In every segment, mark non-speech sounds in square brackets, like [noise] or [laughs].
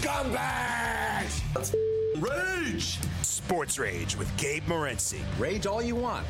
scumbags! Let's rage! Sports Rage with Gabe Morency. Rage all you want.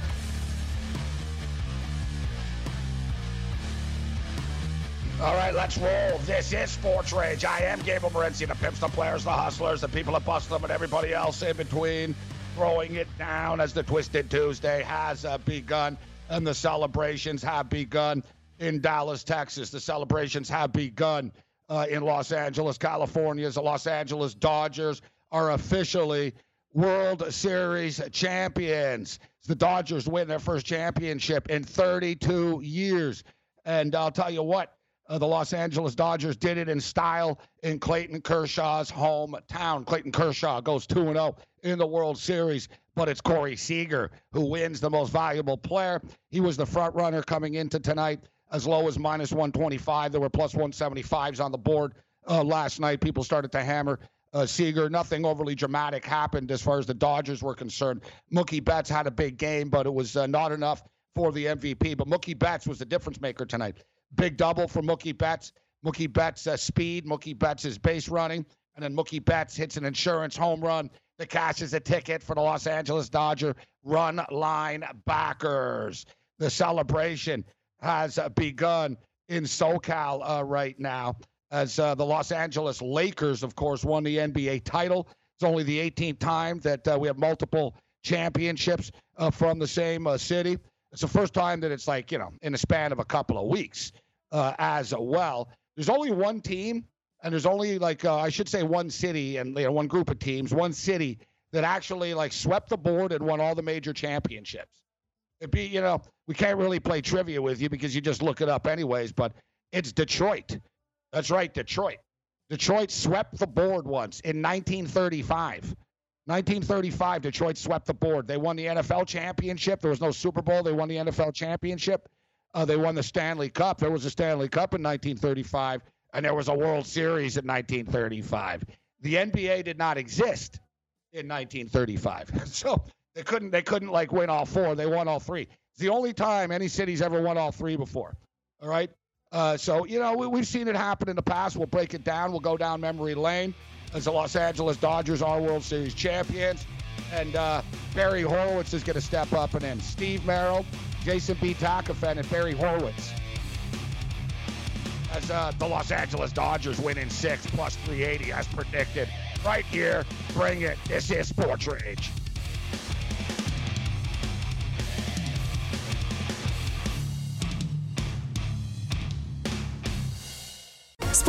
All right, let's roll. This is Sports Rage. I am Gabe Morency, the pimps, the players, the hustlers, the people that bust them, and everybody else in between. Throwing it down as the Twisted Tuesday has uh, begun, and the celebrations have begun in Dallas, Texas. The celebrations have begun uh, in Los Angeles, California. The Los Angeles Dodgers are officially World Series champions. The Dodgers win their first championship in 32 years. And I'll tell you what, uh, the Los Angeles Dodgers did it in style in Clayton Kershaw's hometown. Clayton Kershaw goes 2 0 in the World Series, but it's Corey Seager who wins the most valuable player. He was the front runner coming into tonight as low as minus 125. There were plus 175s on the board uh, last night. People started to hammer uh, Seager. Nothing overly dramatic happened as far as the Dodgers were concerned. Mookie Betts had a big game, but it was uh, not enough for the MVP. But Mookie Betts was the difference maker tonight. Big double for Mookie Betts. Mookie Betts' uh, speed. Mookie Betts' base running. And then Mookie Betts hits an insurance home run that cashes a ticket for the Los Angeles Dodger run line backers. The celebration has uh, begun in SoCal uh, right now as uh, the Los Angeles Lakers, of course, won the NBA title. It's only the 18th time that uh, we have multiple championships uh, from the same uh, city. It's the first time that it's like, you know, in a span of a couple of weeks as well. There's only one team, and there's only like, I should say one city and you know, one group of teams, one city that actually like swept the board and won all the major championships. It'd be, you know, we can't really play trivia with you because you just look it up anyways, but it's Detroit. That's right, Detroit. Detroit swept the board once in 1935. 1935, Detroit swept the board. They won the NFL championship. There was no Super Bowl. They won the NFL championship. Uh, they won the Stanley Cup. There was a Stanley Cup in 1935, and there was a World Series in 1935. The NBA did not exist in 1935, [laughs] so they couldn't. They couldn't like win all four. They won all three. It's the only time any city's ever won all three before. All right. Uh, so you know we, we've seen it happen in the past. We'll break it down. We'll go down memory lane as the Los Angeles Dodgers are World Series champions. And uh, Barry Horowitz is going to step up, and then Steve Merrill, Jason B. Takafen, and Barry Horowitz. As uh, the Los Angeles Dodgers win in six plus 380 as predicted. Right here, bring it. This is Sports Rage.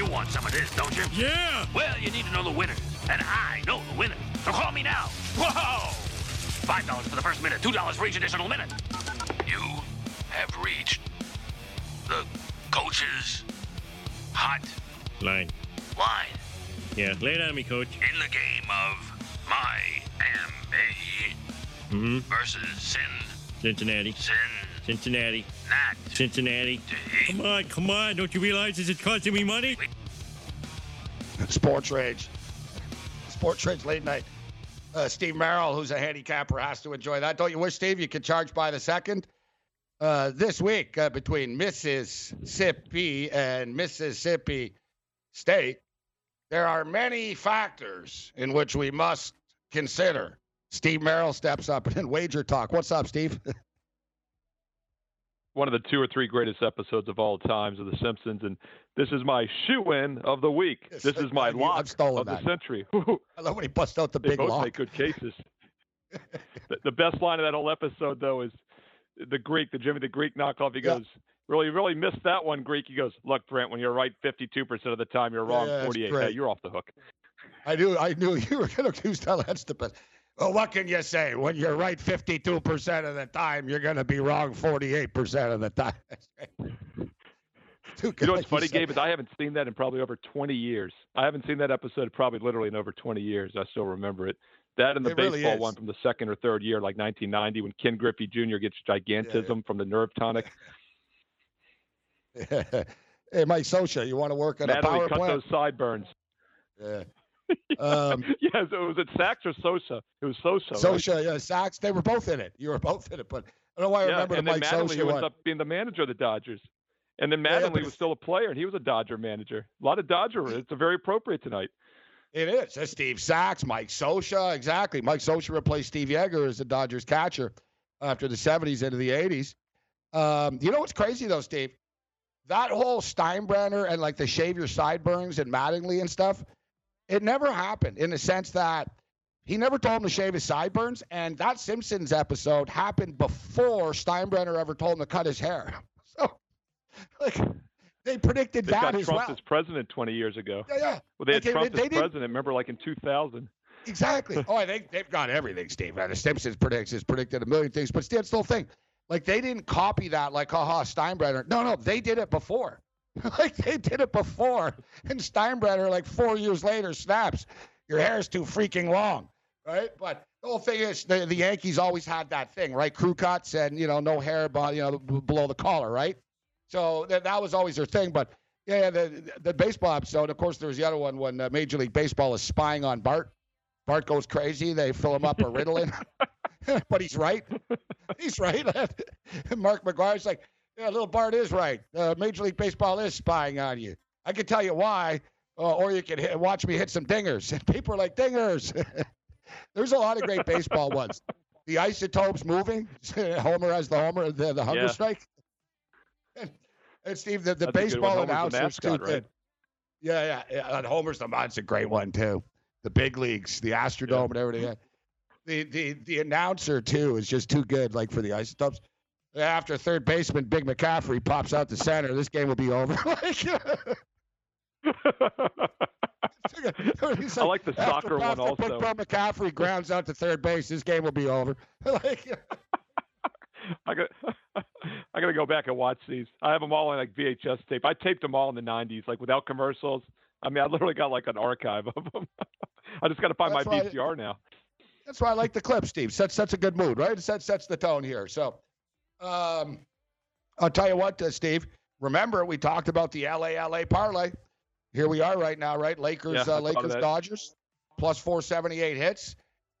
You want some of this, don't you? Yeah! Well, you need to know the winners, and I know the winners. So call me now. Whoa! Five dollars for the first minute, two dollars for each additional minute. You have reached the coach's hot Line. line Yeah, lay it on me, coach. in the game of Miami Mm-hmm. versus Sin Cincinnati. Sin Cincinnati. Nat. Cincinnati. Come on, come on. Don't you realize this is costing me money? Sports Rage. Sports Rage late night. Uh, Steve Merrill, who's a handicapper, has to enjoy that. Don't you wish, Steve, you could charge by the second? Uh, this week, uh, between Mississippi and Mississippi State, there are many factors in which we must consider. Steve Merrill steps up [laughs] and wager talk. What's up, Steve? [laughs] one of the two or three greatest episodes of all times of The Simpsons, and this is my shoe-in of the week. Yes, this is my lock of that. the century. [laughs] I love when he busts out the they big both lock. make good cases. [laughs] the, the best line of that whole episode, though, is the Greek, the Jimmy the Greek knockoff. He Yeah. goes, "Really, really missed that one, Greek." He goes, "Look, Brent, when you're right 52% of the time, you're wrong Yeah, that's 48. great. Hey, you're off the hook." I knew I knew [laughs] you were going to use that. That's the best. Well, what can you say? When you're right 52% of the time, you're going to be wrong 48% of the time. [laughs] Too You know what's funny. Gabe, is I haven't seen that in probably over 20 years. I haven't seen that episode probably literally in over 20 years. I still remember it. That and the It baseball is. one from the second or third year, like 1990, when Ken Griffey Jr. gets gigantism from the nerve tonic. [laughs] hey, Mike Scioscia, you want to work at a Mattingly power cut plant? those sideburns. Yeah. Um, [laughs] yes, it was it Sax or Sosa? It was Sosa. right? Scioscia, yeah, Sax, they were both in it. You were both in it, but I don't know why I yeah, remember and the then Mike Mattingly who one. up being the manager of the Dodgers. And then Yeah, yeah, Mattingly was still a player, and he was a Dodger manager. A lot of Dodger. It's a very appropriate tonight. It is. That's Steve Sax, Mike Scioscia, exactly. Mike Scioscia replaced Steve Yeager as the Dodgers catcher after the 70s into the 80s. Um, you know what's crazy though, Steve? That whole Steinbrenner and like the shave your sideburns and Mattingly and stuff, it never happened in the sense that he never told him to shave his sideburns. And that Simpsons episode happened before Steinbrenner ever told him to cut his hair. [laughs] So, like, they predicted They that got as Trump well. as president 20 years ago. Yeah, yeah. Well, they had Okay, Trump they as didn't- president. Remember, like in 2000. Exactly. [laughs] Oh, I think they've got everything, Steve. Uh, The Simpsons predictions predicted a million things, but still, it's still thing. Like they didn't copy that, like, haha, Steinbrenner. No, no, they did it before. [laughs] like they did it before, and Steinbrenner, like four years later, snaps, "Your hair's too freaking long." Right? But the whole thing is, the, the Yankees always had that thing, right? Crew cuts and you know, no hair, but you know, below the collar, right? So that that was always their thing. But yeah, the the baseball episode. Of course, there was the other one when uh, Major League Baseball is spying on Bart. Bart goes crazy. They fill him up a Ritalin, [laughs] but he's right. He's right. [laughs] Mark McGwire's like, yeah, little Bart is right. Uh, Major League Baseball is spying on you. I can tell you why, uh, or you can hit, watch me hit some dingers. And [laughs] people are like, dingers. [laughs] There's a lot of great baseball ones. [laughs] The isotopes moving. Homer has the Homer, the, the hunger Yeah. strike. And, and Steve, the, the That's baseball the announcers too. mascot, right? good. Yeah, yeah, yeah. And Homer's the that's a great one too. The big leagues, the Astrodome, and everything. The the the announcer too is just too good. Like for the isotopes. After third baseman Big McCaffrey pops out to center, this game will be over. [laughs] Like, he's [laughs] I like the soccer one also. Big McCaffrey grounds out to third base. This game will be over. [laughs] like, I got I got to go back and watch these. I have them all on like VHS tape. I taped them all in the 90s, like without commercials. I mean, I literally got like an archive of them. I just got to find That's my VCR now. That's why I like the clip, Steve. Sets sets a good mood, right? It sets sets the tone here. So, um, I'll tell you what, uh, Steve. Remember, we talked about the LA LA parlay. Here we are right now, right? Lakers, Yeah, uh, Lakers. Dodgers, plus four seventy eight hits.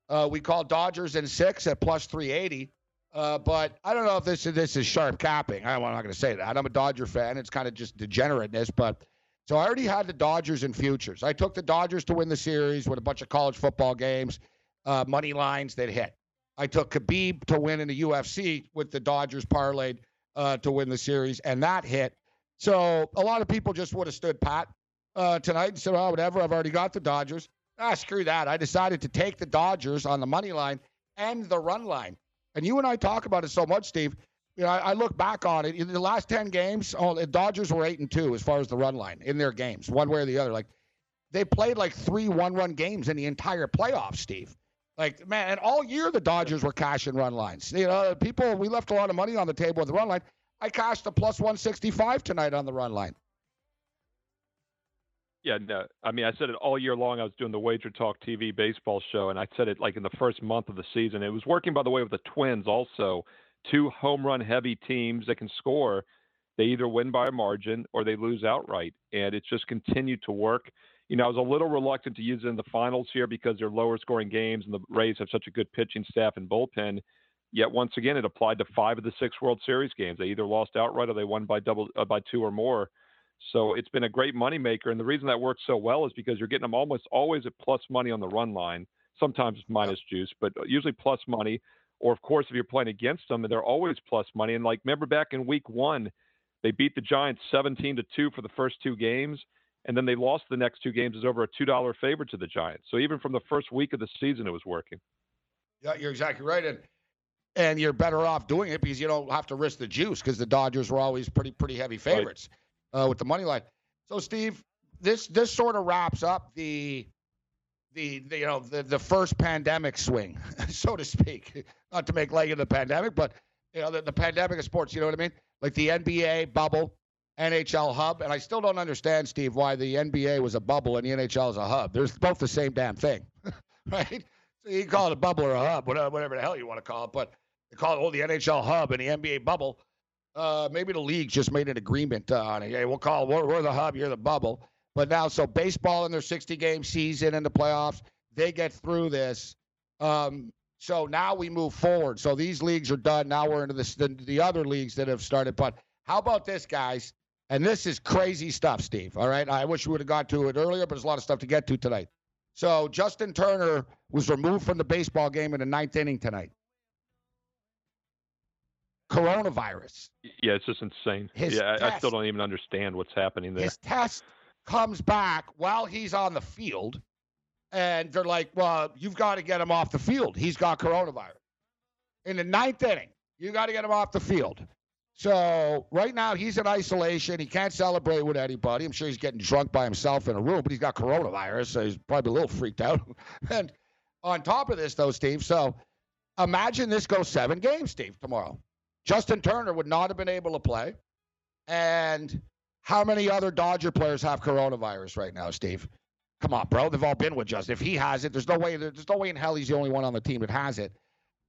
Uh, we call Dodgers in six at plus three eighty. Uh, but I don't know if this is this is sharp capping. I'm not going to say that. I'm a Dodger fan. It's kind of just degenerateness, but. So I already had the Dodgers in futures. I took the Dodgers to win the series with a bunch of college football games uh, money lines that hit. I took Khabib to win in the UFC with the Dodgers parlayed uh, to win the series, and that hit. So a lot of people just would have stood pat uh, tonight and said, "Oh, whatever. I've already got the Dodgers." Ah, screw that. I decided to take the Dodgers on the money line and the run line. And you and I talk about it so much, Steve. You know, I, I look back on it. In the last ten games, oh, the Dodgers were eight and two as far as the run line in their games, one way or the other. Like they played like three one-run games in the entire playoffs, Steve. Like man, and all year the Dodgers were cashing run lines. You know, people we left a lot of money on the table with the run line. I cashed a plus 165 tonight on the run line. Yeah, no. I mean, I said it all year long. I was doing the Wager Talk TV baseball show, and I said it like in the first month of the season. It was working, by the way, with the Twins also. Two home run heavy teams that can score. They either win by a margin or they lose outright, and it's just continued to work. You know, I was a little reluctant to use it in the finals here because they're lower scoring games, and the Rays have such a good pitching staff and bullpen. Yet once again, it applied to five of the six World Series games. They either lost outright or they won by double uh, by two or more. So it's been a great moneymaker. And the reason that works so well is because you're getting them almost always at plus money on the run line, sometimes minus juice, but usually plus money. Or, of course, if you're playing against them, they're always plus money. And like, remember back in week one, they beat the Giants 17 to 2 for the first two games. And then they lost the next two games as over a $2 favorite to the Giants. So even from the first week of the season, it was working. Yeah, you're exactly right. And and you're better off doing it because you don't have to risk the juice because the Dodgers were always pretty pretty heavy favorites uh, with the money line. So Steve, this this sort of wraps up the the, the you know the the first pandemic swing, [laughs] so to speak. Not to make light of the pandemic, but you know the, the pandemic of sports. You know what I mean? Like the NBA bubble, NHL hub, and I still don't understand, Steve, why the NBA was a bubble and the NHL is a hub. They're both the same damn thing, [laughs] right? So you call it a bubble or a hub, whatever, the hell you want to call it. But they call it oh, the NHL hub and the NBA bubble. Uh, maybe the league just made an agreement uh, on it. Yeah, we'll call we're, we're the hub, you're the bubble. But now, so baseball in their 60 game season in the playoffs, they get through this. Um, so now we move forward. So these leagues are done. Now we're into this, the, the other leagues that have started. But how about this, guys? And this is crazy stuff, Steve. All right. I wish we would have got to it earlier, but there's a lot of stuff to get to tonight. So Justin Turner was removed from the baseball game in the ninth inning tonight. Coronavirus. Yeah, it's just insane. His yeah, I, I still don't even understand what's happening there. His test comes back while he's on the field, and they're like, "Well, you've got to get him off the field. He's got coronavirus." In the ninth inning, you got to get him off the field. So right now he's in isolation. He can't celebrate with anybody. I'm sure he's getting drunk by himself in a room, but he's got coronavirus, so he's probably a little freaked out. [laughs] and on top of this, though, Steve, so imagine this goes seven games, Steve, tomorrow. Justin Turner would not have been able to play. And how many other Dodger players have coronavirus right now, Steve? Come on, bro. They've all been with Justin. If he has it, there's no way. There's no way in hell he's the only one on the team that has it.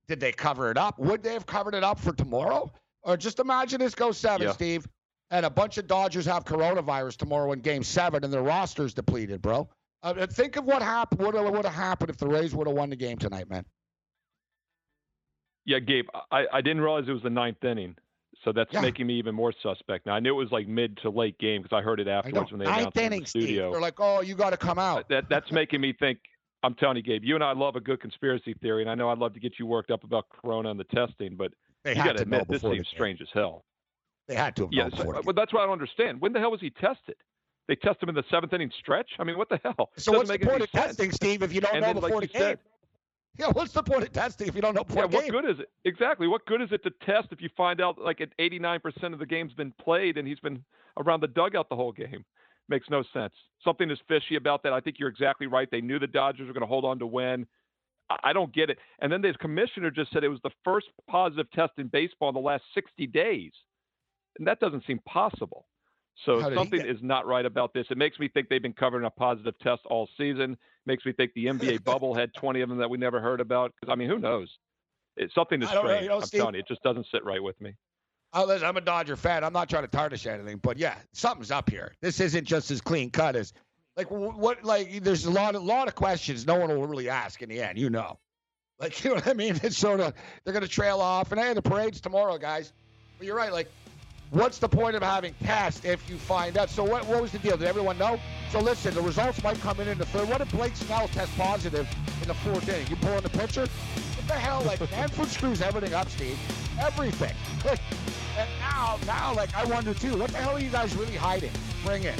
Did they cover it up? Would they have covered it up for tomorrow? Or just imagine this goes seven, Yeah. Steve, and a bunch of Dodgers have coronavirus tomorrow in Game Seven, and their roster's depleted, bro. Uh, think of what happened. What would have happened if the Rays would have won the game tonight, man? Yeah, Gabe, I, I didn't realize it was the ninth inning. So that's Yeah. making me even more suspect. Now I knew it was like mid to late game because I heard it afterwards when they announced it inning, the Steve. They're like, oh, you got to come out. That that's making me think. I'm telling you, Gabe. You and I love a good conspiracy theory, and I know I'd love to get you worked up about Corona and the testing, but They you had to to know admit this seems strange as hell. They had to have Yeah, known before. the but that's what I don't understand. When the hell was he tested? They test him in the seventh inning stretch. I mean, what the hell? So what's the point of sense. testing, Steve, if you don't And know then, before you the game? said- Yeah, what's the point of testing if you don't know before Yeah, what game? good is it? Exactly. What good is it to test if you find out like at 89% of the game's been played and he's been around the dugout the whole game? Makes no sense. Something is fishy about that. I think you're exactly right. They knew the Dodgers were going to hold on to win. I- I don't get it. And then the commissioner just said it was the first positive test in baseball in the last 60 days. And that doesn't seem possible. So something is not right about this. It makes me think they've been covering a positive test all season. Makes me think the NBA [laughs] bubble had 20 of them that we never heard about. Because I mean, who knows? It's something is I don't know, you know, I'm Steve- telling you, it just doesn't sit right with me. Oh, listen, I'm a Dodger fan. I'm not trying to tarnish anything, but yeah, something's up here. This isn't just as clean cut as like what. Like, there's a lot, a lot of questions no one will really ask in the end. You know, like [laughs] you know what I mean. It's sort of they're gonna trail off, and hey, the parade's tomorrow, guys. But you're right. Like, what's the point of having tests if you find out? So what? What was the deal? Did everyone know? So listen, the results might come in in the third. What if Blake Snell test positive in the fourth inning? You pull in the pitcher? What the hell? Like, Manfred screws everything up, Steve. Everything. Like, [laughs] and now, now, like, I wonder too, what the hell are you guys really hiding? Bring it.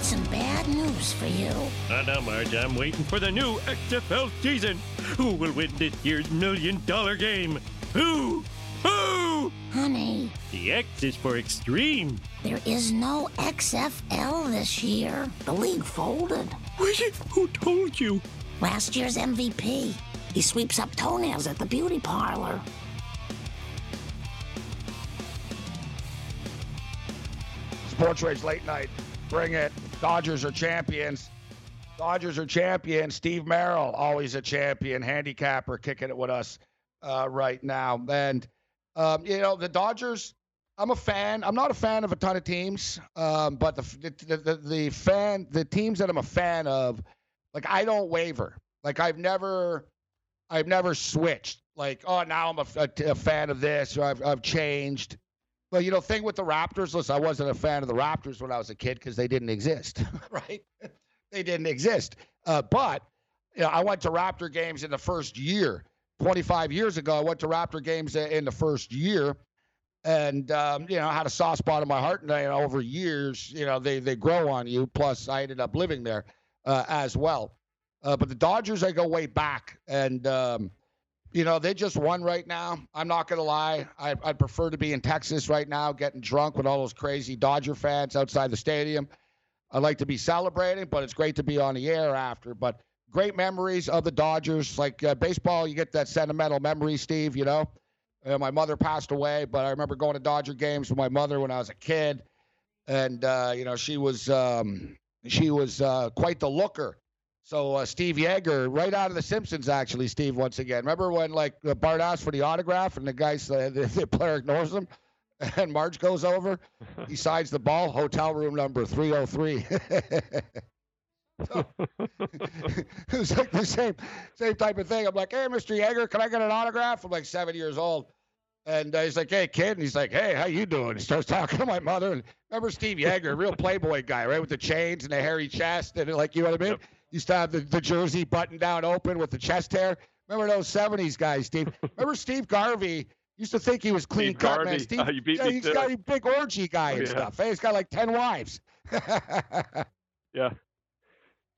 Got some bad news for you. Uh, now, Marge, I'm waiting for the new XFL season. Who will win this year's million dollar game? Who? Who? Honey, The X is for extreme. there is no XFL this year. The league folded. Was? Who told you? Last year's MVP. He sweeps up toenails at the beauty parlor. Sports Rage late night. Bring it. Dodgers are champions. Dodgers are champions. Steve Merrill, always a champion, handicapper, kicking it with us uh, right now. And, um, you know, the Dodgers, I'm a fan. I'm not a fan of a ton of teams, um, but the, the, the, the fan, the teams that I'm a fan of, like, I don't waver. Like, I've never, I've never switched. Like, oh, now I'm a, a, a fan of this, or I've, I've changed. Well, you know, thing with the Raptors. Listen, I wasn't a fan of the Raptors when I was a kid because they didn't exist, [laughs] right? they didn't exist. Uh, but you know, I went to Raptor games in the first year. 25 years ago, I went to Raptor games in the first year, and um, you know I had a soft spot in my heart. And you know, over years, you know they they grow on you. Plus, I ended up living there uh, as well. Uh, but the Dodgers, I go way back, and um, you know they just won right now. I'm not gonna lie, I, I'd prefer to be in Texas right now, getting drunk with all those crazy Dodger fans outside the stadium. I like to be celebrating, but it's great to be on the air after. But great memories of the Dodgers. Like uh, baseball, you get that sentimental memory, Steve. You know, uh, my mother passed away, but I remember going to Dodger games with my mother when I was a kid, and uh, you know she was um, she was uh, quite the looker. So uh, Steve Yeager, right out of The Simpsons, actually, Steve. Once again, remember when like uh, Bart asked for the autograph and the guy, uh, [laughs] the, the player ignores him, [laughs] and Marge goes over, [laughs] he signs the ball, hotel room number three hundred three. So, it was like the same same type of thing. I'm like, hey, Mr. Yeager, can I get an autograph? I'm like seven years old. And uh, he's like, hey, kid. And he's like, hey, how you doing? He starts talking to my mother. And remember Steve Yeager, real playboy guy, right? With the chains and the hairy chest. And like, you know what I mean? Yep. Used to have the, the jersey buttoned down open with the chest hair. Remember those 70s guys, Steve? [laughs] remember Steve Garvey? Used to think he was clean Steve cut, Garvey. man. Steve, uh, [laughs] you beat yeah, he's got a big orgy guy Oh, and yeah. stuff. Hey, he's got like 10 wives. [laughs] Yeah.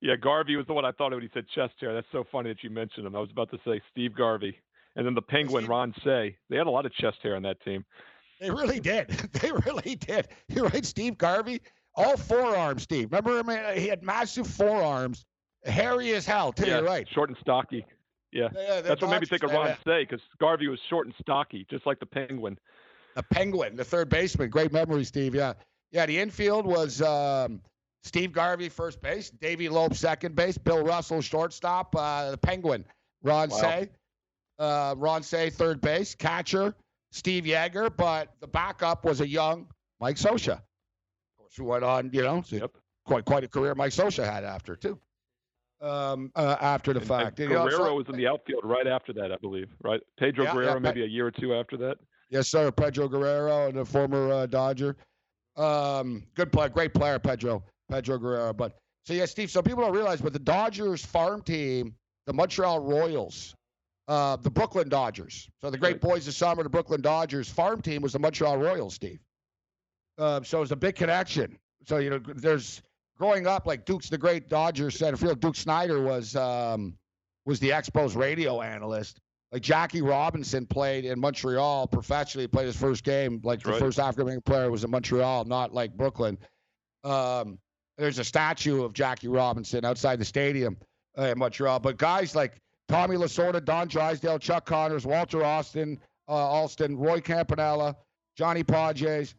Yeah, Garvey was the one I thought of when he said chest hair. That's so funny that you mentioned him. I was about to say Steve Garvey. And then the Penguin, Ron Cey. They had a lot of chest hair on that team. They really did. They really did. You're right, Steve Garvey. All forearms, Steve. Remember him? uh, He had massive forearms, hairy as hell. Too. yeah, You're right. short and stocky. Yeah. Yeah, That's what made me think of Ron Cey because Garvey was short and stocky, just like the Penguin. The Penguin, the third baseman. Great memory, Steve. Yeah. Yeah, the infield was um, Steve Garvey, first base, Davey Lopes, second base, Bill Russell, shortstop, uh, the Penguin, Ron Wow. Cey, uh, Ron Cey, third base, catcher, Steve Yeager, but the backup was a young Mike Scioscia. Of course, who went on, you know, Yep. quite quite a career Mike Scioscia had after, too. Um, uh, after the And- fact. and You know, so- Guerrero was in the outfield right after that, I believe. Right? Pedro Yeah, yeah, Guerrero, Pe- maybe a year or two after that. Yes, sir. Pedro Guerrero and the former uh, Dodger. Um, good player, great player, Pedro. Pedro Guerrero. But so yeah, Steve. So people don't realize, but the Dodgers farm team, the Montreal Royals, uh, the Brooklyn Dodgers. So the great Right. boys of summer, the Brooklyn Dodgers farm team was the Montreal Royals, Steve. Uh, so it's a big connection. So you know, there's growing up like Duke's the great Dodgers center field. Duke Snider was um, was the Expos radio analyst. Like Jackie Robinson played in Montreal professionally, played his first game. Like That's the right. first African American player was in Montreal, not like Brooklyn. Um, there's a statue of Jackie Robinson outside the stadium uh, in Montreal. But guys like Tommy Lasorda, Don Drysdale, Chuck Connors, Walter Austin, uh, Alston, Roy Campanella, Johnny Podres,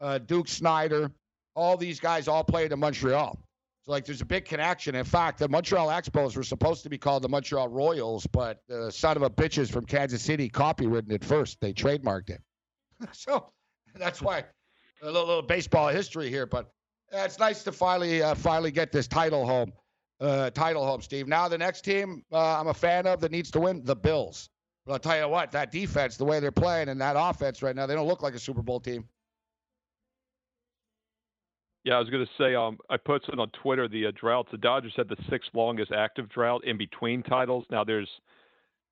uh, Duke Snider, all these guys all played in Montreal. So like there's a big connection. In fact, the Montreal Expos were supposed to be called the Montreal Royals, but the son of a bitches from Kansas City copywritten it first. They trademarked it. [laughs] so that's why a little, little baseball history here. But uh, it's nice to finally uh, finally get this title home. Uh, title home, Steve. Now the next team uh, I'm a fan of that needs to win the Bills. But I'll tell you what, that defense, the way they're playing, and that offense right now, they don't look like a Super Bowl team. Yeah, I was going to say, um, I posted on Twitter the uh, droughts. The Dodgers had the sixth longest active drought in between titles. Now, there's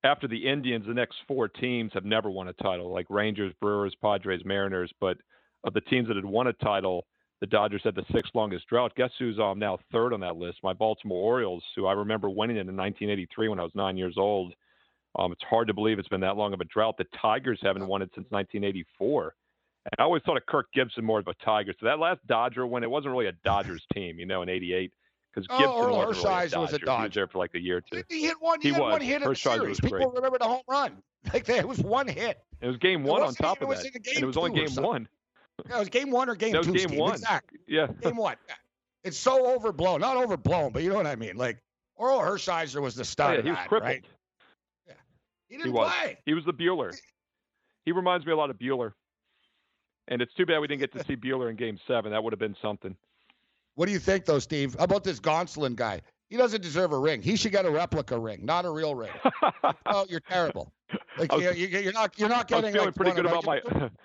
after the Indians, the next four teams have never won a title, like Rangers, Brewers, Padres, Mariners. But of the teams that had won a title, the Dodgers had the sixth longest drought. Guess who's um, now third on that list? My Baltimore Orioles, who I remember winning it in 1983 when I was nine years old. Um, it's hard to believe it's been that long of a drought. The Tigers haven't won it since 1984. I always thought of Kirk Gibson more of a Tiger. So that last Dodger win, it wasn't really a Dodgers team, you know, in '88 because Oh, Gibson Earl wasn't really a Dodger. was a He Dodger. was there for like a year or two. He hit one. He, He had was. one hit in the series. People remember the home run. [laughs] Like that, it was one hit. It was game one on top of it was that, in game and it was only game one. [laughs] Yeah, it was game one or game That was two. game Steve. one. Exactly. Yeah, Game one. It's so overblown. Not overblown, but you know what I mean. Like Orel Hershiser was the Oh, star. yeah, he was that, crippled. Right? He He didn't was. play. He was the Buehler. He reminds me a lot of Buehler. And it's too bad we didn't get to [laughs] see Buehler in Game Seven. That would have been something. What do you think, though, Steve? How about this Gonsolin guy? He doesn't deserve a ring. He should get a replica ring, not a real ring. [laughs] oh, you're terrible. Like was- you, you, you're not. You're not I was getting feeling like pretty good about my. you're- [laughs]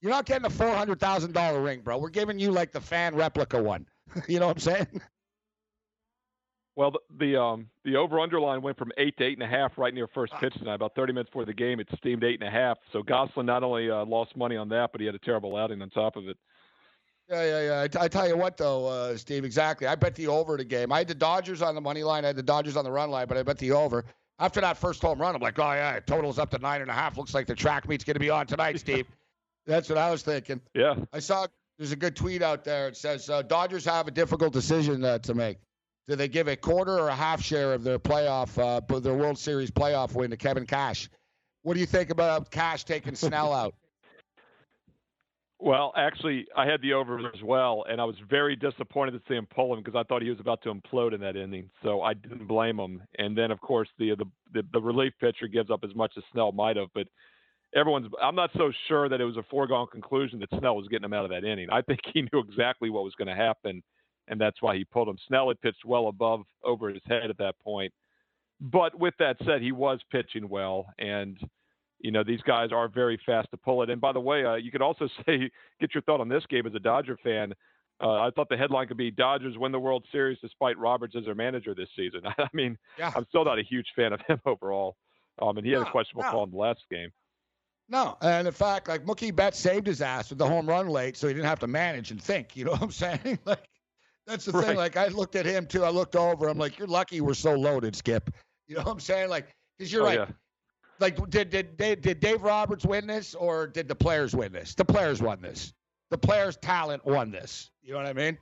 You're not getting a four hundred thousand dollar ring, bro. We're giving you like the fan replica one. you know what I'm saying? Well, the the, um, the over underline went from eight to eight and a half right near first pitch tonight. About 30 minutes before the game, it steamed eight and a half. So Gonsolin not only uh, lost money on that, but he had a terrible outing on top of it. Yeah, yeah, yeah. I, t- I tell you what, though, uh, Steve, exactly. I bet the over the game. I had the Dodgers on the money line. I had the Dodgers on the run line, but I bet the over. After that first home run, I'm like, oh yeah, it totals up to nine and a half. Looks like the track meet's going to be on tonight, [laughs] Steve. That's what I was thinking. Yeah. I saw there's a good tweet out there. It says uh, Dodgers have a difficult decision uh, to make. Do they give a quarter or a half share of their playoff, uh, their World Series playoff win to Kevin Cash? What do you think about Cash taking Snell out? [laughs] Well, actually, I had the over as well, and I was very disappointed to see him pull him because I thought he was about to implode in that inning. So I didn't blame him. And then, of course, the the the, the relief pitcher gives up as much as Snell might have, but everyone's. I'm not so sure that it was a foregone conclusion that Snell was getting him out of that inning. I think he knew exactly what was going to happen, and that's why he pulled him. Snell had pitched well above over his head at that point. But with that said, he was pitching well, and you know these guys are very fast to pull it. And by the way, uh, you could also [laughs] say, get your thought on this game as a Dodger fan. Uh, I thought the headline could be Dodgers win the World Series despite Roberts as their manager this season. [laughs] I mean, yeah. I'm still not a huge fan of [laughs] him overall. Um, and he had a questionable no. call in the last game. No, and in fact, like Mookie Betts saved his ass with the home run late, so he didn't have to manage and think. You know what I'm saying? Like that's the Right. thing. Like I looked at him too. I looked over. I'm like, you're lucky we're so loaded, Skip. You know what I'm saying? Like, because you're Oh, right. yeah. Like, did did did did Dave Roberts win this, or did the players win this? The players won this. The players' talent won this. You know what I mean?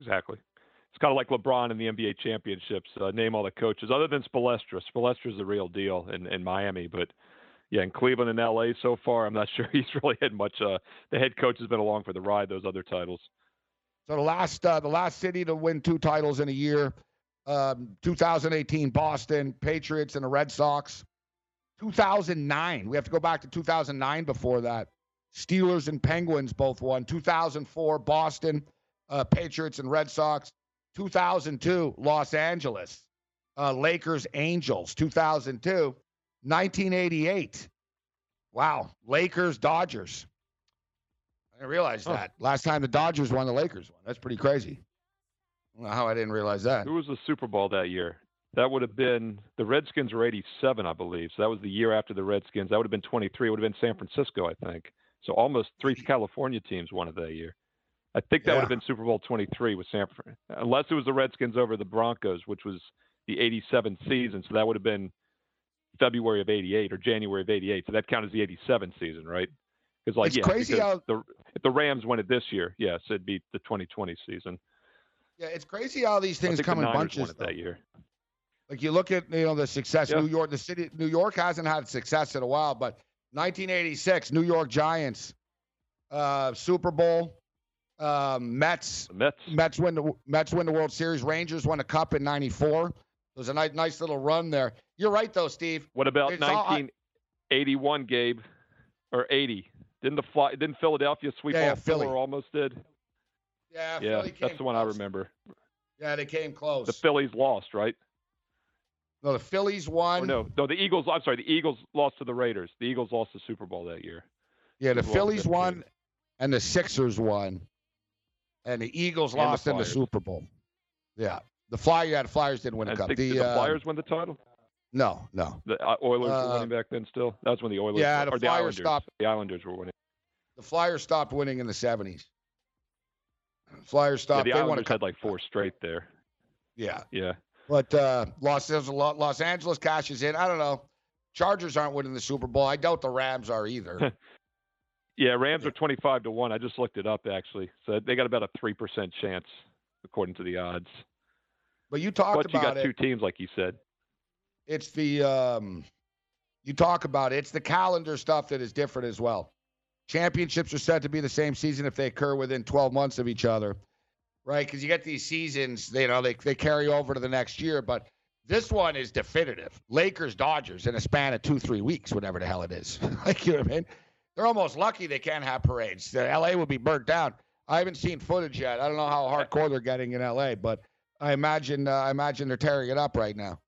Exactly. It's kind of like LeBron in the NBA championships. Uh, name all the coaches other than Spoelstra. Spoelstra's the real deal in, in Miami, but yeah, in Cleveland and LA so far, I'm not [laughs] sure he's really had much. Uh, the head coach has been along for the ride. Those other titles. So the last uh, the last city to win two titles in a year, um, 2018 Boston Patriots and the Red Sox. 2009 we have to go back to 2009 before that. Steelers and Penguins both won. 2004 Boston uh, Patriots and Red Sox. 2002 Los Angeles uh, Lakers Angels. 2002 1988. Wow, Lakers Dodgers. I didn't realize Huh. that. Last time the Dodgers won, the Lakers won. That's pretty crazy. I don't know how I didn't realize that. Who was the Super Bowl that year? That would have been the Redskins were 87, I believe. So that was the year after the Redskins. That would have been 23. It would have been San Francisco, I think. So almost three California teams won it that year. I think that would have been Super Bowl 23 with San Fran, unless it was the Redskins over the Broncos, which was the 87 season. So that would have been February of 88 or January of 88. So that counts as the 87 season, right? Because like It's yeah, crazy because how- the if the Rams win it this year, yes, it'd be the 2020 season. Yeah, it's crazy how these things come the in bunches. won it though. that year. Like you look at you know the success Yeah. New York, the city New York hasn't had success in a while, but 1986 New York Giants, uh, Super Bowl, um, Mets, The Mets. Mets win the Mets win the World Series. Rangers won a cup in '94. It was a nice, nice little run there. You're right though, Steve. What about It's all- I- 1981, Gabe, or 80? Didn't the fly? Didn't Philadelphia sweep Yeah, yeah. Philly. Almost did. Yeah, Yeah, that's the one I remember. Yeah, they came close. The Phillies lost, right? no, the Phillies won. Or no, no, the Eagles. I'm sorry, the Eagles lost to the Raiders. The Eagles lost the Super Bowl that year. Yeah, the Super Phillies 15. won, and the Sixers won, and the Eagles And the lost in the Super Bowl. Yeah, the Flyer, yeah, the Flyers didn't win a cup. The, the uh, Flyers win the title? No, no, The uh, Oilers uh, were winning back then. Still, that was when the Oilers. Yeah, were, the or the Flyers Islanders. stopped. The Islanders were winning. the Flyers stopped winning in the '70s. Flyers Yeah, stopped. the they Islanders had like four straight there. Yeah, Yeah. but uh, Los Angeles Los Angeles cashes in. I don't know. Chargers aren't winning the Super Bowl. I doubt the Rams are either. [laughs] Yeah, Rams are 25 to 1. I just looked it up actually. So they got about a 3% chance according to the odds. but you talked about. But you got it. two teams like you said. It's the um, you talk about it. It's the calendar stuff that is different as well. Championships are said to be the same season if they occur within 12 months of each other, right? Because you get these seasons, you know, they they carry over to the next year. But this one is definitive. Lakers Dodgers in a span of two three weeks, whatever the hell it is. [laughs] like you know what I mean? They're almost lucky they can't have parades. The LA would be burnt down. I haven't seen footage yet. I don't know how hardcore they're getting in LA, but I imagine uh, I imagine they're tearing it up right now.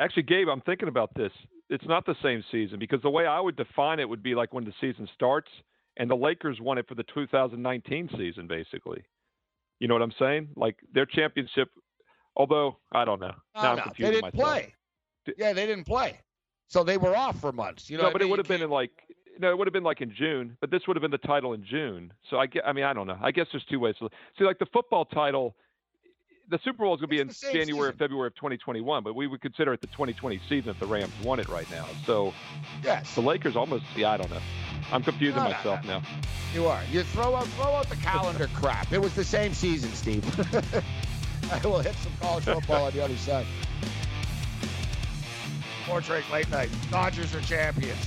Actually, Gabe, I'm thinking about this. It's not the same season because the way I would define it would be like when the season starts, and the Lakers won it for the 2019 season, basically. You know what I'm saying? Like their championship. Although I don't know. No, no, they didn't myself. play. Yeah, they didn't play, so they were off for months. You know, no, what I but it would have been in like no, it would have been like in June. But this would have been the title in June. So I get. I mean, I don't know. I guess there's two ways. to See, like the football title, the Super Bowl is going to be in It's the same January or. February of 2021. But we would consider it the 2020 season if the Rams won it right now. So Yes, the Lakers almost. Yeah, I don't know. I'm confusing No, no, myself no. now. you are. You throw out throw out the calendar [laughs] crap. It was the same season, Steve. [laughs] I will hit some college football on the other side. Portrait late night. Dodgers are champions.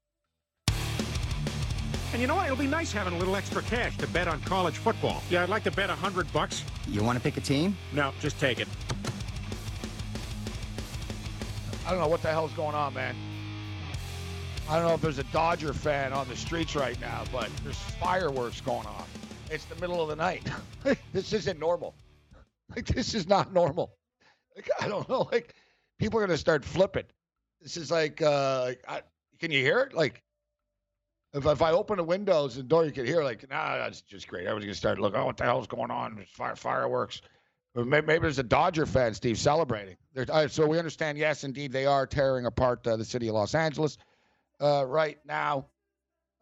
And you know what? It'll be nice having a little extra cash to bet on college football. Yeah, I'd like to bet a hundred bucks. You want to pick a team? No, just take it. I don't know what the hell's going on, man. I don't know if there's a Dodger fan on the streets right now, but there's fireworks going on. It's the middle of the night. [laughs] this isn't normal. Like this is not normal. Like I don't know. Like people are gonna start flipping. This is like, uh, I, can you hear it? Like if, if I open the windows and door, you could hear like, nah, that's just great. Everyone's gonna start looking. Oh, what the hell's going on? Fire fireworks. Maybe, maybe there's a Dodger fan, Steve, celebrating. Uh, so we understand, yes, indeed, they are tearing apart uh, the city of Los Angeles uh, right now.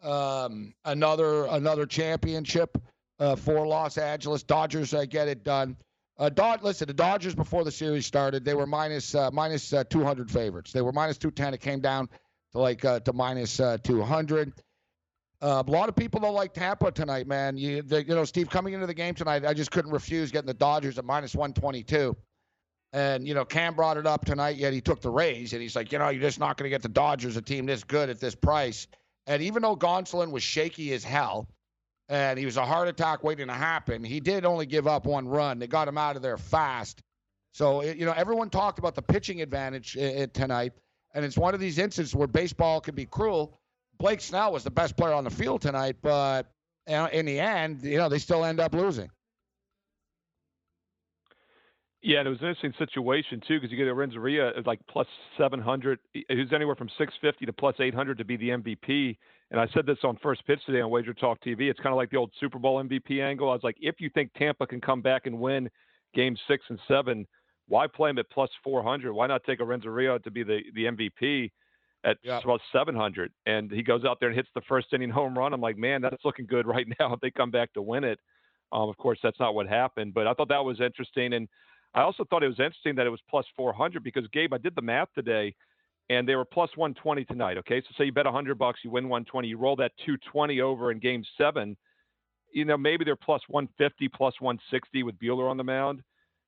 Um, another another championship uh, for Los Angeles Dodgers. Uh, get it done. Dod- listen, the Dodgers before the series started, they were minus minus uh, 200 favorites. They were minus 210. It came down to like to minus uh, 200. Uh, a lot of people don't like Tampa tonight, man. You, you know, Steve, coming into the game tonight, I just couldn't refuse getting the Dodgers at minus 122. And, you know, Cam brought it up tonight, yet he took the Rays. And he's like, you know, you're just not going to get the Dodgers, a team this good at this price. And even though Gonsolin was shaky as hell, and he was a heart attack waiting to happen, he did only give up one run. They got him out of there fast. So, you know, everyone talked about the pitching advantage uh, uh, tonight. And it's one of these instances where baseball can be cruel. Blake Snell was the best player on the field tonight, but you know, in the end, you know, they still end up losing. Yeah, and it was an interesting situation too because you get Arozarena at like plus 700, who's anywhere from 650 to plus 800 to be the MVP. And I said this on first pitch today on Wager Talk TV. It's kind of like the old Super Bowl MVP angle. I was like, if you think Tampa can come back and win game six and seven, why play him at plus 400? Why not take Arozarena to be the, the MVP at Yeah. plus 700? And he goes out there and hits the first inning home run. I'm like, man, that's looking good [laughs] right now if they come back to win it. Um, of course, that's not what happened, but I thought that was interesting. And I also thought it was interesting that it was plus 400 because Gabe, I did the math today, and they were plus 120 tonight. Okay, so say you bet 100 bucks, you win 120, you roll that 220 over in Game Seven. You know, maybe they're plus 150, plus 160 with Buehler on the mound.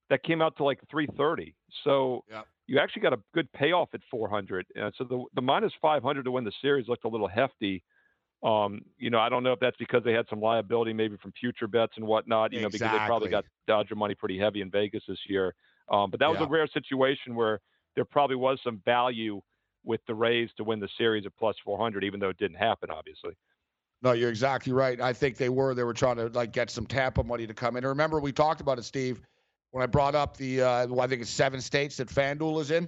That came out to like 330. So Yep. You actually got a good payoff at 400. Uh, so the the minus 500 to win the series looked a little hefty. Um, you know, I don't know if that's because they had some liability maybe from future bets and whatnot. You know, because they probably got Dodger money pretty heavy in Vegas this year. Um, but that was Yeah. a rare situation where there probably was some value with the Rays to win the series at plus 400, even though it didn't happen, obviously. No, you're exactly right. I think they were. They were trying to like get some Tampa money to come in. And remember, we talked about it, Steve, when I brought up the uh, well, I think it's seven states that FanDuel is in,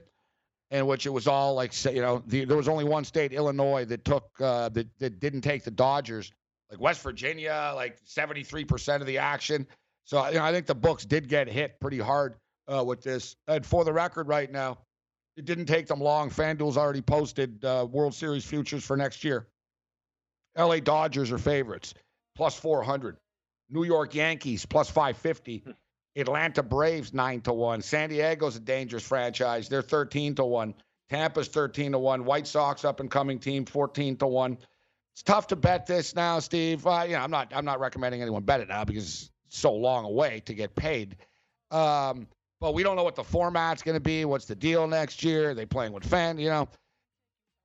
in which it was all like you know the, there was only one state, Illinois, that took uh, that that didn't take the Dodgers. Like West Virginia, like 73% of the action. So you know, I think the books did get hit pretty hard uh, with this. And for the record, right now, it didn't take them long. FanDuel's already posted uh, World Series futures for next year. LA Dodgers are favorites, plus 400. New York Yankees, plus 550. [laughs] Atlanta Braves, 9 to 1. San Diego's a dangerous franchise. They're 13 to 1. Tampa's 13 to 1. White Sox, up and coming team, 14 to 1. It's tough to bet this now, Steve. Uh, you know, I'm not I'm not recommending anyone bet it now because it's so long away to get paid. Um, but we don't know what the format's going to be. What's the deal next year? Are they playing with fan? You know,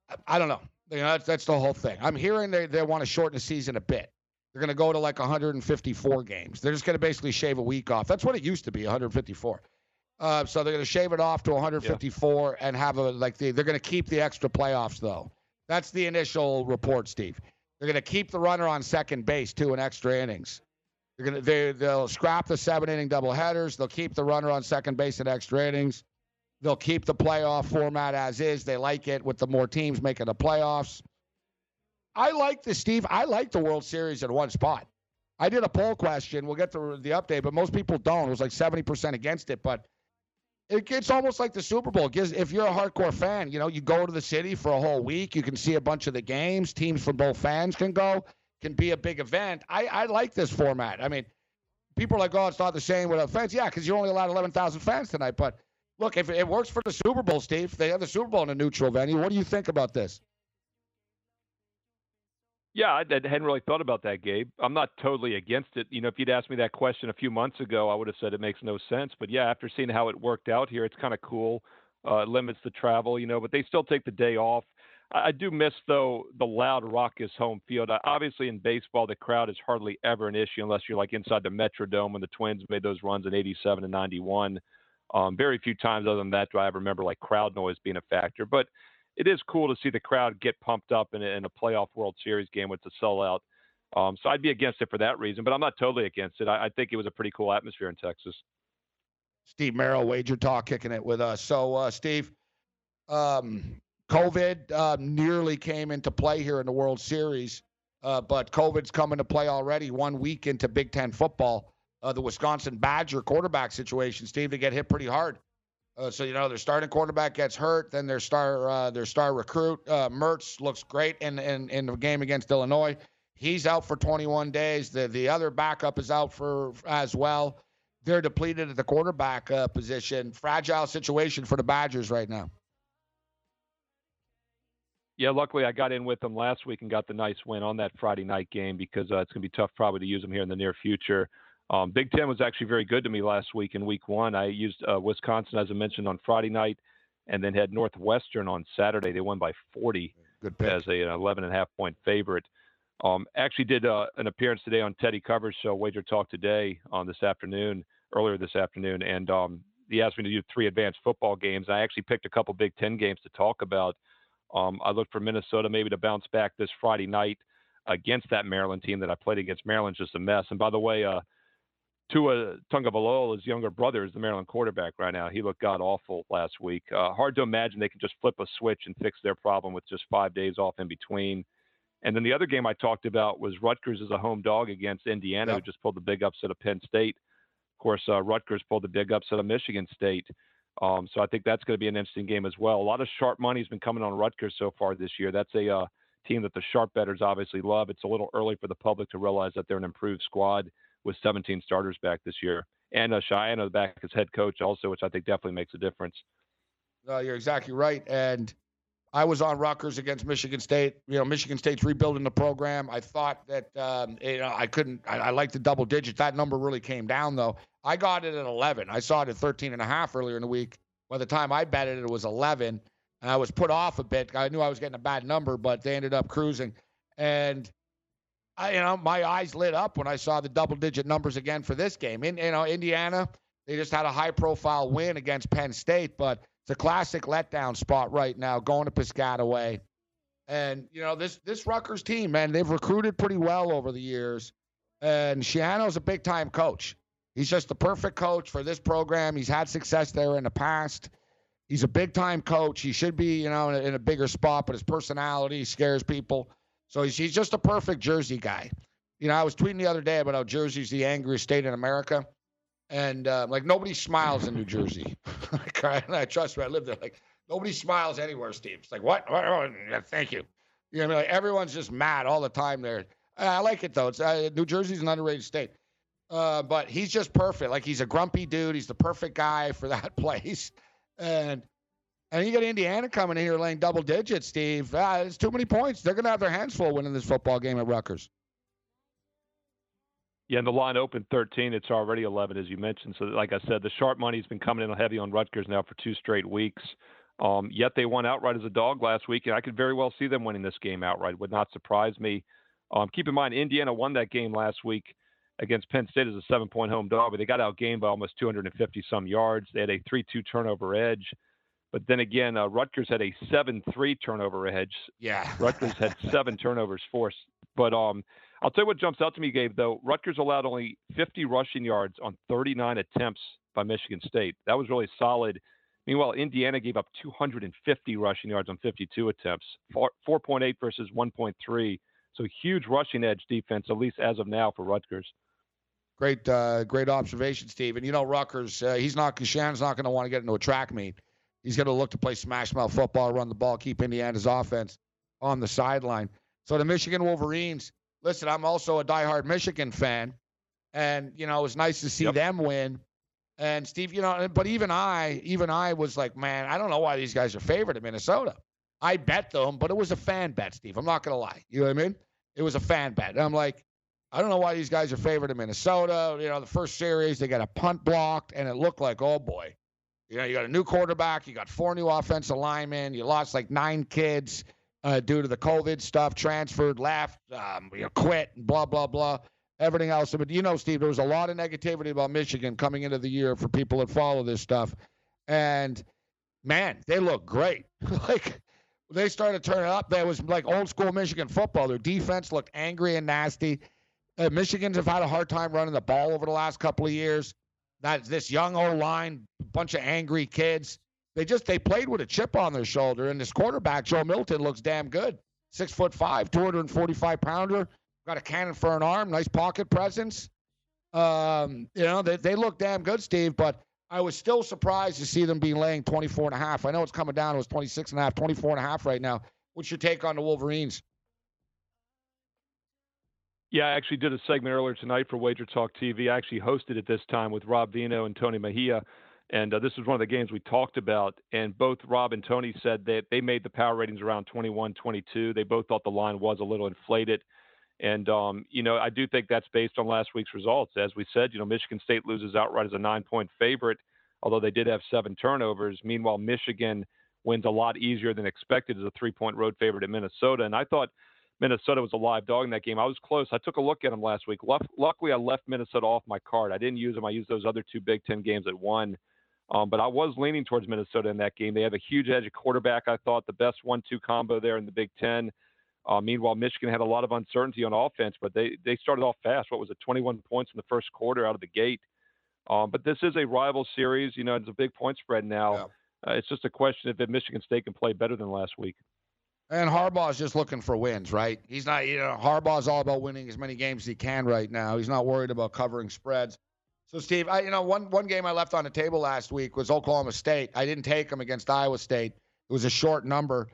I, I don't know. You know, that's, that's the whole thing. I'm hearing they, they want to shorten the season a bit. They're going to go to like 154 games. They're just going to basically shave a week off. That's what it used to be, 154. Uh, so they're going to shave it off to 154 yeah. and have a like the, they're going to keep the extra playoffs though. That's the initial report, Steve. They're going to keep the runner on second base too in extra innings. They're going to they they'll scrap the seven inning double headers. They'll keep the runner on second base in extra innings. They'll keep the playoff format as is. They like it with the more teams making the playoffs. I like the Steve. I like the World Series in one spot. I did a poll question. We'll get to the update, but most people don't. It was like 70% against it, but it, it's almost like the Super Bowl. If you're a hardcore fan, you know, you go to the city for a whole week. You can see a bunch of the games. Teams from both fans can go. Can be a big event. I, I like this format. I mean, people are like, oh, it's not the same without fans. Yeah, because you're only allowed 11,000 fans tonight. But look, if it works for the Super Bowl, Steve, they have the Super Bowl in a neutral venue. What do you think about this? Yeah, I hadn't really thought about that, Gabe. I'm not totally against it. You know, if you'd asked me that question a few months ago, I would have said it makes no sense. But yeah, after seeing how it worked out here, it's kind of cool. Uh, it limits the travel, you know, but they still take the day off. I, I do miss though the loud, raucous home field. Uh, obviously, in baseball, the crowd is hardly ever an issue unless you're like inside the Metrodome when the Twins made those runs in '87 and '91. Um, very few times other than that do I ever remember like crowd noise being a factor. But it is cool to see the crowd get pumped up in a, in a playoff World Series game with the sellout. Um, so I'd be against it for that reason, but I'm not totally against it. I, I think it was a pretty cool atmosphere in Texas. Steve Merrill, Wager Talk, kicking it with us. So, uh, Steve, um, COVID uh, nearly came into play here in the World Series, uh, but COVID's coming to play already one week into Big Ten football. Uh, the Wisconsin Badger quarterback situation, Steve, to get hit pretty hard. Uh, so you know their starting quarterback gets hurt, then their star uh, their star recruit uh, Mertz looks great in, in in the game against Illinois. He's out for 21 days. The the other backup is out for as well. They're depleted at the quarterback uh, position. Fragile situation for the Badgers right now. Yeah, luckily I got in with them last week and got the nice win on that Friday night game because uh, it's going to be tough probably to use them here in the near future. Um, Big Ten was actually very good to me last week in Week One. I used uh, Wisconsin as I mentioned on Friday night, and then had Northwestern on Saturday. They won by 40 as a, an 11 and a half point favorite. Um, actually did uh, an appearance today on Teddy Covers show Wager Talk today on this afternoon, earlier this afternoon, and um, he asked me to do three advanced football games. I actually picked a couple Big Ten games to talk about. Um, I looked for Minnesota maybe to bounce back this Friday night against that Maryland team that I played against. Maryland's just a mess. And by the way, uh, Tua Tagovailoa's younger brother is the Maryland quarterback right now. He looked god awful last week. Uh, hard to imagine they can just flip a switch and fix their problem with just five days off in between. And then the other game I talked about was Rutgers as a home dog against Indiana, yep. who just pulled the big upset of Penn State. Of course, uh, Rutgers pulled the big upset of Michigan State. Um, so I think that's going to be an interesting game as well. A lot of sharp money has been coming on Rutgers so far this year. That's a uh, team that the sharp bettors obviously love. It's a little early for the public to realize that they're an improved squad with 17 starters back this year, and uh, Schiano back as head coach also, which I think definitely makes a difference. No, you're exactly right, and I was on Rutgers against Michigan State. You know, Michigan State's rebuilding the program. I thought that um, you know I couldn't. I, I like the double digits. That number really came down though. I got it at 11. I saw it at 13 and a half earlier in the week. By the time I bet it, it was 11. And I was put off a bit. I knew I was getting a bad number, but they ended up cruising. And I, you know, my eyes lit up when I saw the double-digit numbers again for this game. In you know, Indiana, they just had a high-profile win against Penn State, but it's a classic letdown spot right now, going to Piscataway. And you know, this this Rutgers team, man, they've recruited pretty well over the years. And Schiano's a big-time coach. He's just the perfect coach for this program. He's had success there in the past. He's a big-time coach. He should be, you know, in a, in a bigger spot, but his personality scares people. So he's, he's just a perfect Jersey guy. You know, I was tweeting the other day about how Jersey's the angriest state in America. And uh, like nobody smiles in New Jersey. [laughs] like, I, I trust me, I live there. Like nobody smiles anywhere, Steve. It's like, what? Oh, thank you. You know, I mean? like everyone's just mad all the time there. I like it though. It's uh, New Jersey's an underrated state. Uh, but he's just perfect. Like he's a grumpy dude. He's the perfect guy for [laughs] that place. And and you got Indiana coming in here laying double digits, Steve. Ah, it's too many points. They're going to have their hands full winning this football game at Rutgers. Yeah, and the line opened 13. It's already 11, as you mentioned. So, like I said, the sharp money's been coming in heavy on Rutgers now for two straight weeks. Um, yet they won outright as a dog last week, and I could very well see them winning this game outright. It Would not surprise me. Um, keep in mind, Indiana won that game last week against Penn State as a seven-point home dog, but they got outgained by almost 250 some yards. They had a 3-2 turnover edge. But then again, uh, Rutgers had a 7-3 turnover edge. Yeah. [laughs] Rutgers had seven turnovers forced. But um, I'll tell you what jumps out to me, Gabe, though. Rutgers allowed only 50 rushing yards on 39 attempts by Michigan State. That was really solid. Meanwhile, Indiana gave up 250 rushing yards on 52 attempts, 4.8 versus 1.3. So huge rushing edge defense, at least as of now, for Rutgers. Great, uh, great observation, Steve. And you know, Rutgers, uh, he's not. Schiano's not going to want to get into a track meet. He's going to look to play smash mouth football, run the ball, keep Indiana's offense on the sideline. So the Michigan Wolverines. Listen, I'm also a diehard Michigan fan, and you know it was nice to see Yep. them win. And Steve, you know, but even I, even I was like, man, I don't know why these guys are favored in Minnesota. I bet them, but it was a fan bet, Steve. I'm not gonna lie. You know what I mean? It was a fan bet. And I'm like, I don't know why these guys are favored in Minnesota. You know, the first series they got a punt blocked, and it looked like, oh boy, you know, you got a new quarterback, you got four new offensive linemen, you lost like nine kids uh, due to the COVID stuff, transferred, left, um, you quit, and blah blah blah. Everything else, but you know, Steve, there was a lot of negativity about Michigan coming into the year for people that follow this stuff, and man, they look great. [laughs] like they started turning up. That was like old school Michigan football. Their defense looked angry and nasty. Uh, Michigans have had a hard time running the ball over the last couple of years. That this young O line, bunch of angry kids. They just they played with a chip on their shoulder, and this quarterback Joe Milton looks damn good. Six foot five, 245 pounder, got a cannon for an arm, nice pocket presence. Um, you know they they look damn good, Steve. But I was still surprised to see them being laying 24 and a half. I know it's coming down. It was 26 and a half, 24 and a half right now. What's your take on the Wolverines? Yeah, I actually did a segment earlier tonight for Wager Talk TV. I actually hosted it this time with Rob Veno and Tony Mejia. And uh, this was one of the games we talked about. And both Rob and Tony said that they made the power ratings around 21, 22. They both thought the line was a little inflated. And, um, you know, I do think that's based on last week's results. As we said, you know, Michigan State loses outright as a nine point favorite, although they did have seven turnovers. Meanwhile, Michigan wins a lot easier than expected as a three point road favorite at Minnesota. And I thought Minnesota was a live dog in that game. I was close. I took a look at them last week. Luck- Luckily, I left Minnesota off my card. I didn't use them. I used those other two Big Ten games at one. Um, but I was leaning towards Minnesota in that game. They have a huge edge at quarterback. I thought the best one-two combo there in the Big Ten. Uh, meanwhile, Michigan had a lot of uncertainty on offense, but they they started off fast. What was it, 21 points in the first quarter out of the gate? Um, but this is a rival series. You know, it's a big point spread now. Uh, it's just a question if Michigan State can play better than last week. And Harbaugh's just looking for wins, right? He's not, you know, Harbaugh's all about winning as many games as he can right now. He's not worried about covering spreads. So, Steve, I, you know, one one game I left on the table last week was Oklahoma State. I didn't take them against Iowa State. It was a short number.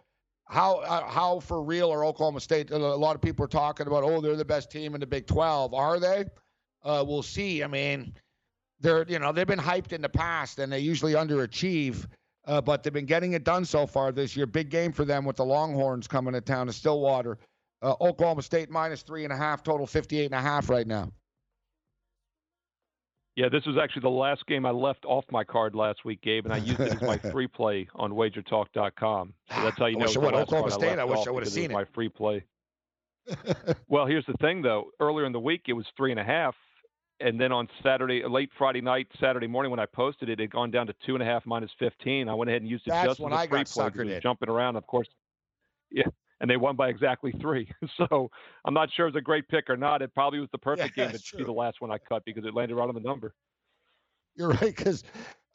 How uh, how for real are Oklahoma State? A lot of people are talking about, oh, they're the best team in the Big 12. Are they? Uh, we'll see. I mean, they're you know they've been hyped in the past and they usually underachieve. Uh, but they've been getting it done so far this year. Big game for them with the Longhorns coming to town to Stillwater. Uh, Oklahoma State minus three and a half, total 58 and a half right now. Yeah, this was actually the last game I left off my card last week, Gabe, and I used it as my [laughs] free play on WagerTalk.com. So that's how you I know. wish it I would- Oklahoma State, I wish I it was seen it. My free play. [laughs] well, here's the thing, though. Earlier in the week, it was three and a half, and then on Saturday, late Friday night, Saturday morning, when I posted it, it had gone down to two and a half minus 15. I went ahead and used it That's just when I got suckered jumping around. Of course, yeah, and they won by exactly three. [laughs] so I'm not sure it was a great pick or not. It probably was the perfect Yeah, game to be the last one I cut because it landed right on the number. You're right, because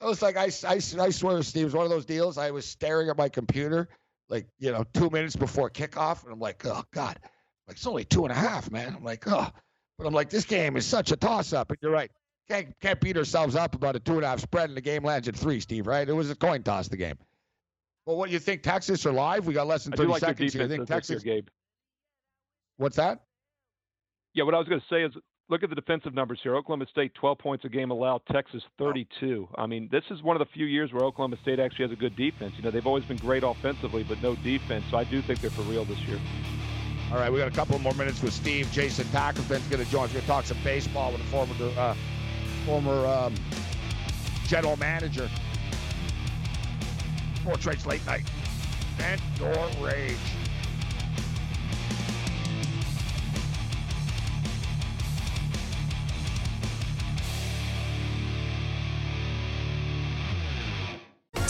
I was like, I, I, I swear, Steve, it was one of those deals. I was staring at my computer, like, you know, two minutes before kickoff, and I'm like, oh, God. Like, it's only two and a half, man. I'm like, oh. But I'm like, this game is such a toss up. And you're right. Can't, can't beat ourselves up about a two and a half spread, and the game lands at three, Steve, right? It was a coin toss, the game. Well, what do you think? Texas are live? We got less than 30 do like seconds here. I think this year, Texas. Gabe. What's that? Yeah, what I was going to say is look at the defensive numbers here. Oklahoma State 12 points a game allowed, Texas 32. I mean, this is one of the few years where Oklahoma State actually has a good defense. You know, they've always been great offensively, but no defense. So I do think they're for real this year. All right, we got a couple more minutes with Steve. Jason Tackerton's going to join us. We're going to talk some baseball with a former uh, former um, general manager. Sports Rage Late Night. Vent your rage.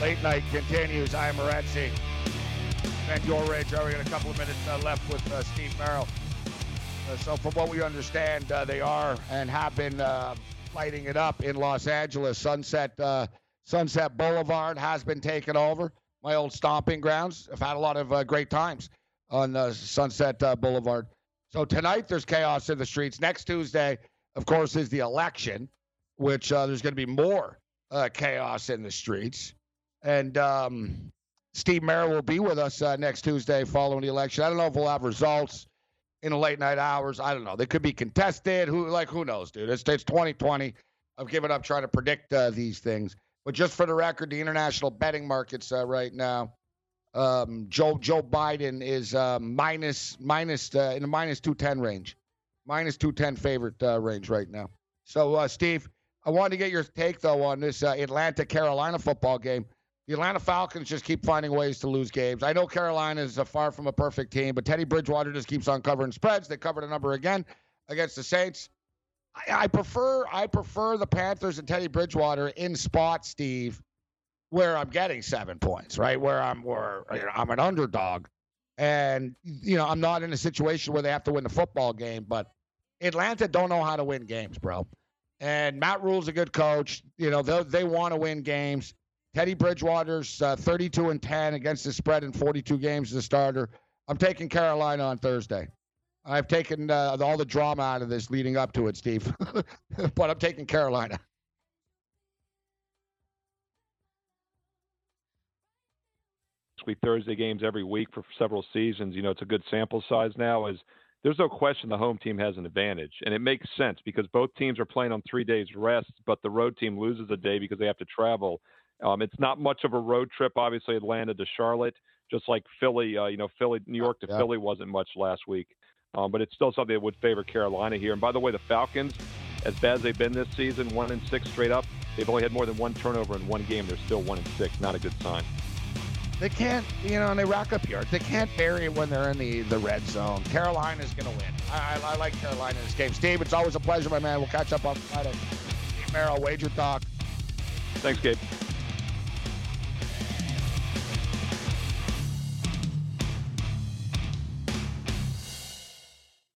Late night continues. I am Morency. And your rage. We got a couple of minutes uh, left with uh, Steve Merrill. Uh, so, from what we understand, uh, they are and have been uh, lighting it up in Los Angeles. Sunset uh, Sunset Boulevard has been taken over. My old stomping grounds. I've had a lot of great times on Sunset Boulevard. So tonight there's chaos in the streets. Next Tuesday, of course, is the election, which there's going to be more chaos in the streets. And um, Steve Merrill will be with us uh, next Tuesday following the election. I don't know if we'll have results in the late night hours. I don't know. They could be contested. Who like who knows, dude? It's it's 2020. I've given up trying to predict uh, these things. But just for the record, the international betting markets uh, right now, um, Joe Joe Biden is uh, minus minus uh, in the minus 210 range, minus 210 favorite uh, range right now. So Steve, I wanted to get your take though on this Atlanta Carolina football game. The Atlanta Falcons just keep finding ways to lose games. I know Carolina is far from a perfect team, but Teddy Bridgewater just keeps on covering spreads. They covered a number again against the Saints. I, I prefer I prefer the Panthers and Teddy Bridgewater in spots, Steve, where I'm getting seven points, right? Where I'm where you know, I'm an underdog, and you know I'm not in a situation where they have to win the football game. But Atlanta don't know how to win games, bro. And Matt Rhule's a good coach. You know they they want to win games. Teddy Bridgewater's uh, 32 and 10 against the spread in 42 games as a starter. I'm taking Carolina on Thursday. I've taken uh, all the drama out of this leading up to it, Steve. [laughs] but I'm taking Carolina. Week Thursday games every week for several seasons. You know, it's a good sample size now. Is there's no question the home team has an advantage, and it makes sense because both teams are playing on three days rest, but the road team loses a day because they have to travel. Um, it's not much of a road trip, obviously, Atlanta to Charlotte, just like Philly. Uh, you know, Philly, New York to yeah. Philly wasn't much last week, um, but it's still something that would favor Carolina here. And by the way, the Falcons, as bad as they've been this season, one and six straight up, they've only had more than one turnover in one game. They're still one and six. Not a good sign. They can't, you know, and they rack up yards. They can't bury it when they're in the, the red zone. Carolina's going to win. I, I, I, like Carolina in this game. Steve, it's always a pleasure, my man. We'll catch up on Friday. Steve Merrill, Wager Talk. Thanks, Gabe.